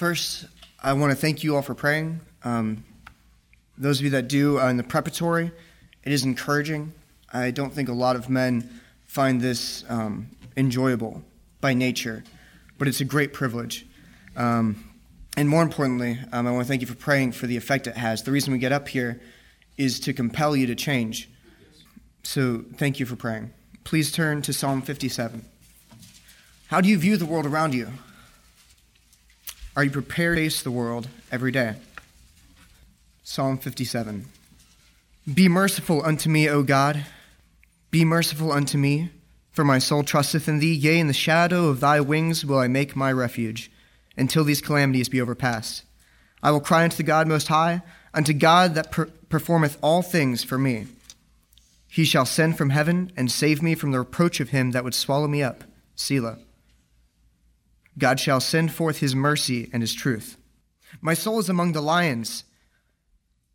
First, I want to thank you all for praying. Um, those of you that do uh, in the preparatory, it is encouraging. I don't think a lot of men find this um, enjoyable by nature, but it's a great privilege. Um, and more importantly, um, I want to thank you for praying for the effect it has. The reason we get up here is to compel you to change. So thank you for praying. Please turn to Psalm 57. How do you view the world around you? Are you prepared to face the world every day? Psalm 57. Be merciful unto me, O God. Be merciful unto me, for my soul trusteth in thee. Yea, in the shadow of thy wings will I make my refuge, until these calamities be overpast. I will cry unto the God Most High, unto God that per- performeth all things for me. He shall send from heaven and save me from the reproach of him that would swallow me up. Selah. God shall send forth his mercy and his truth. My soul is among the lions,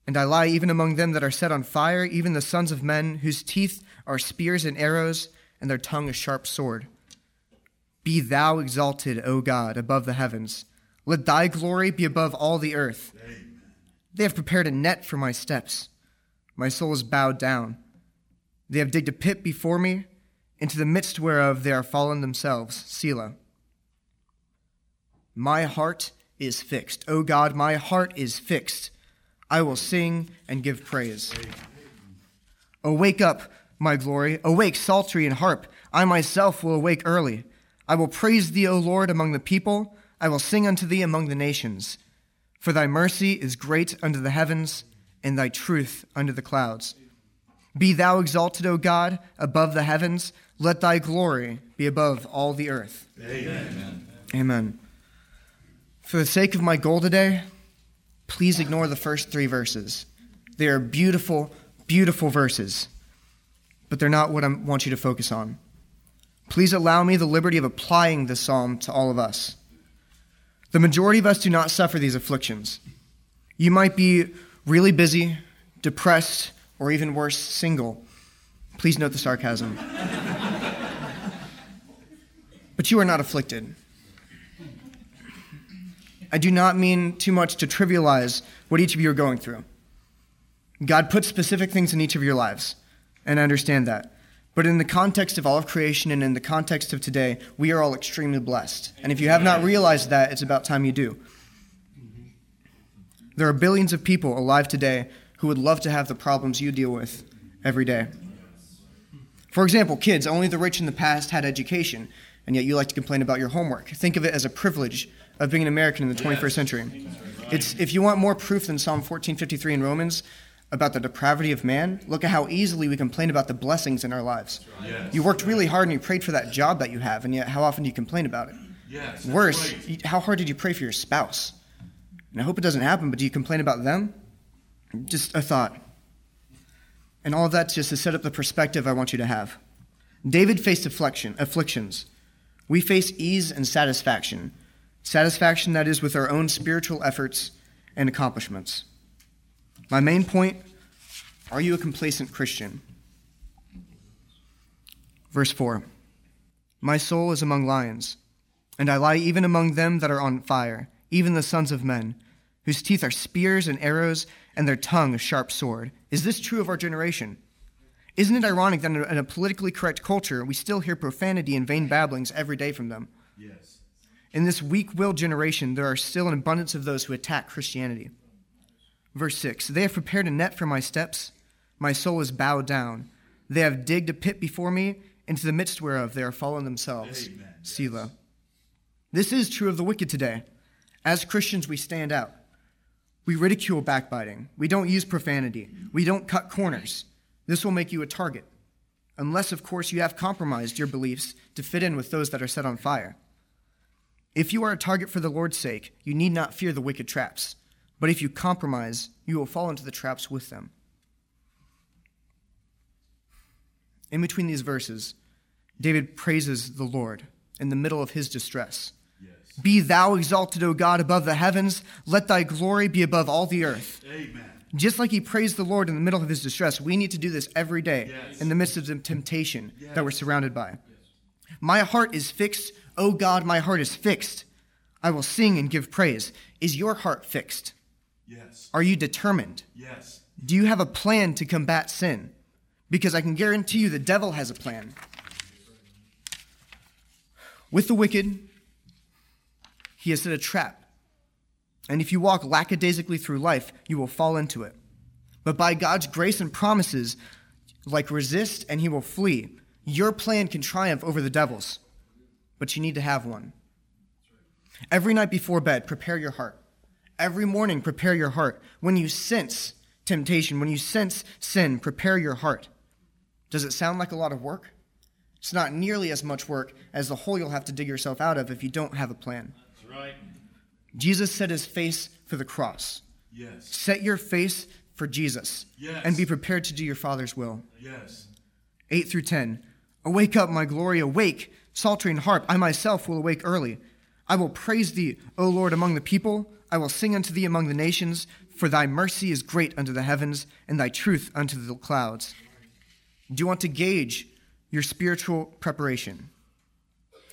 and I lie even among them that are set on fire, even the sons of men, whose teeth are spears and arrows, and their tongue a sharp sword. Be thou exalted, O God, above the heavens. Let thy glory be above all the earth. Amen. They have prepared a net for my steps. My soul is bowed down. They have digged a pit before me, into the midst whereof they are fallen themselves. Selah. My heart is fixed. O God, my heart is fixed. I will sing and give praise. Oh, awake up, my glory. Awake, psaltery and harp. I myself will awake early. I will praise thee, O Lord, among the people. I will sing unto thee among the nations. For thy mercy is great unto the heavens, and thy truth unto the clouds. Be thou exalted, O God, above the heavens. Let thy glory be above all the earth. Amen. Amen. For the sake of my goal today, please ignore the first three verses. They are beautiful, beautiful verses, but they're not what I want you to focus on. Please allow me the liberty of applying this psalm to all of us. The majority of us do not suffer these afflictions. You might be really busy, depressed, or even worse, single. Please note the sarcasm. but you are not afflicted. I do not mean too much to trivialize what each of you are going through. God put specific things in each of your lives, and I understand that. But in the context of all of creation and in the context of today, we are all extremely blessed. And if you have not realized that, it's about time you do. There are billions of people alive today who would love to have the problems you deal with every day. For example, kids, only the rich in the past had education, and yet you like to complain about your homework. Think of it as a privilege of being an American in the 21st century. It's, if you want more proof than Psalm 1453 in Romans about the depravity of man, look at how easily we complain about the blessings in our lives. Yes. You worked really hard and you prayed for that job that you have, and yet how often do you complain about it? Yes, Worse, right. how hard did you pray for your spouse? And I hope it doesn't happen, but do you complain about them? Just a thought. And all of that's just to set up the perspective I want you to have. David faced affliction, afflictions. We face ease and satisfaction satisfaction that is with our own spiritual efforts and accomplishments. My main point are you a complacent Christian? Verse 4 My soul is among lions, and I lie even among them that are on fire, even the sons of men, whose teeth are spears and arrows, and their tongue a sharp sword. Is this true of our generation? Isn't it ironic that in a politically correct culture, we still hear profanity and vain babblings every day from them? Yes. In this weak willed generation, there are still an abundance of those who attack Christianity. Verse 6 They have prepared a net for my steps, my soul is bowed down. They have digged a pit before me, into the midst whereof they are fallen themselves. Amen. Selah. This is true of the wicked today. As Christians, we stand out. We ridicule backbiting. We don't use profanity. We don't cut corners. This will make you a target. Unless, of course, you have compromised your beliefs to fit in with those that are set on fire. If you are a target for the Lord's sake, you need not fear the wicked traps. But if you compromise, you will fall into the traps with them. In between these verses, David praises the Lord in the middle of his distress. Yes. Be thou exalted, O God, above the heavens. Let thy glory be above all the earth. Amen. Just like he praised the Lord in the middle of his distress, we need to do this every day yes. in the midst of the temptation yes. that we're surrounded by. My heart is fixed O God, my heart is fixed. I will sing and give praise. Is your heart fixed? Yes. Are you determined? Yes. Do you have a plan to combat sin? Because I can guarantee you the devil has a plan. With the wicked, he has set a trap. And if you walk lackadaisically through life, you will fall into it. But by God's grace and promises, like resist and he will flee, your plan can triumph over the devil's. But you need to have one. Every night before bed, prepare your heart. Every morning, prepare your heart. When you sense temptation, when you sense sin, prepare your heart. Does it sound like a lot of work? It's not nearly as much work as the hole you'll have to dig yourself out of if you don't have a plan. That's right. Jesus set his face for the cross. Yes. Set your face for Jesus Yes. and be prepared to do your Father's will. Yes. 8 through 10. Awake up, my glory, awake, psaltery and harp. I myself will awake early. I will praise thee, O Lord, among the people. I will sing unto thee among the nations, for thy mercy is great unto the heavens, and thy truth unto the clouds. Do you want to gauge your spiritual preparation?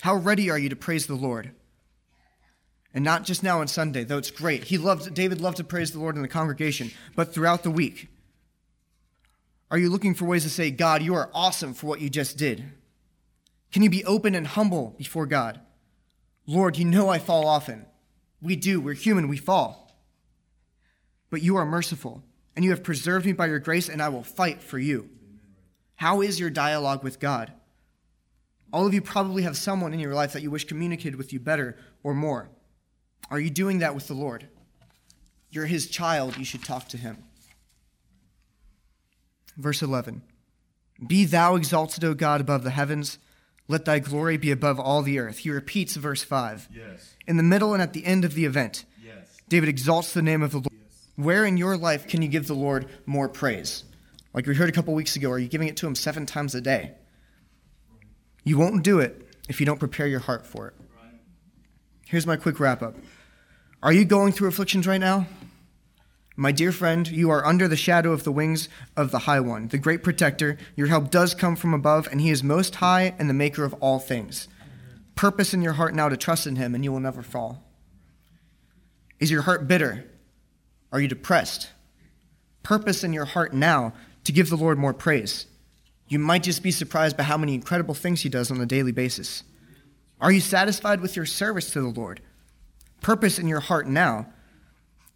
How ready are you to praise the Lord? And not just now on Sunday, though it's great. He loved David loved to praise the Lord in the congregation, but throughout the week. Are you looking for ways to say, God, you are awesome for what you just did? Can you be open and humble before God? Lord, you know I fall often. We do. We're human. We fall. But you are merciful, and you have preserved me by your grace, and I will fight for you. How is your dialogue with God? All of you probably have someone in your life that you wish communicated with you better or more. Are you doing that with the Lord? You're his child. You should talk to him. Verse 11 Be thou exalted, O God, above the heavens. Let thy glory be above all the earth. He repeats verse 5. Yes. In the middle and at the end of the event, Yes. David exalts the name of the Lord. Yes. Where in your life can you give the Lord more praise? Like we heard a couple weeks ago, are you giving it to him seven times a day? You won't do it if you don't prepare your heart for it. Here's my quick wrap up. Are you going through afflictions right now? My dear friend, you are under the shadow of the wings of the High One, the great protector. Your help does come from above, and He is most high and the maker of all things. Purpose in your heart now to trust in Him, and you will never fall. Is your heart bitter? Are you depressed? Purpose in your heart now to give the Lord more praise. You might just be surprised by how many incredible things He does on a daily basis. Are you satisfied with your service to the Lord? Purpose in your heart now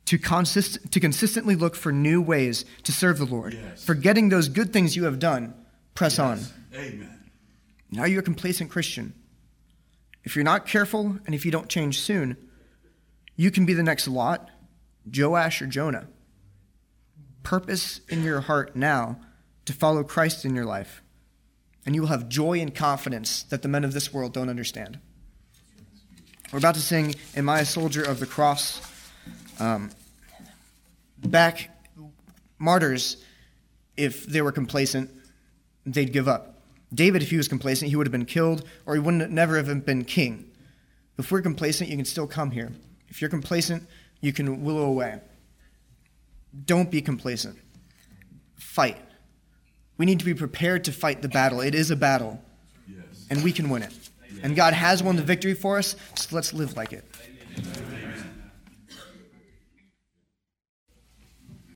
to, consist- to consistently look for new ways to serve the Lord. Yes. Forgetting those good things you have done, press on. Amen. Now you're a complacent Christian. If you're not careful and if you don't change soon, you can be the next Lot, Joash, or Jonah. Purpose in your heart now to follow Christ in your life, and you will have joy and confidence that the men of this world don't understand. We're about to sing Am I a Soldier of the Cross? Um, back, martyrs, if they were complacent, they'd give up. David, if he was complacent, he would have been killed, or he wouldn't never have been king. If we're complacent, you can still come here. If you're complacent, you can willow away. Don't be complacent. Fight. We need to be prepared to fight the battle. It is a battle, Yes. and we can win it. And God has won the victory for us, so let's live like it.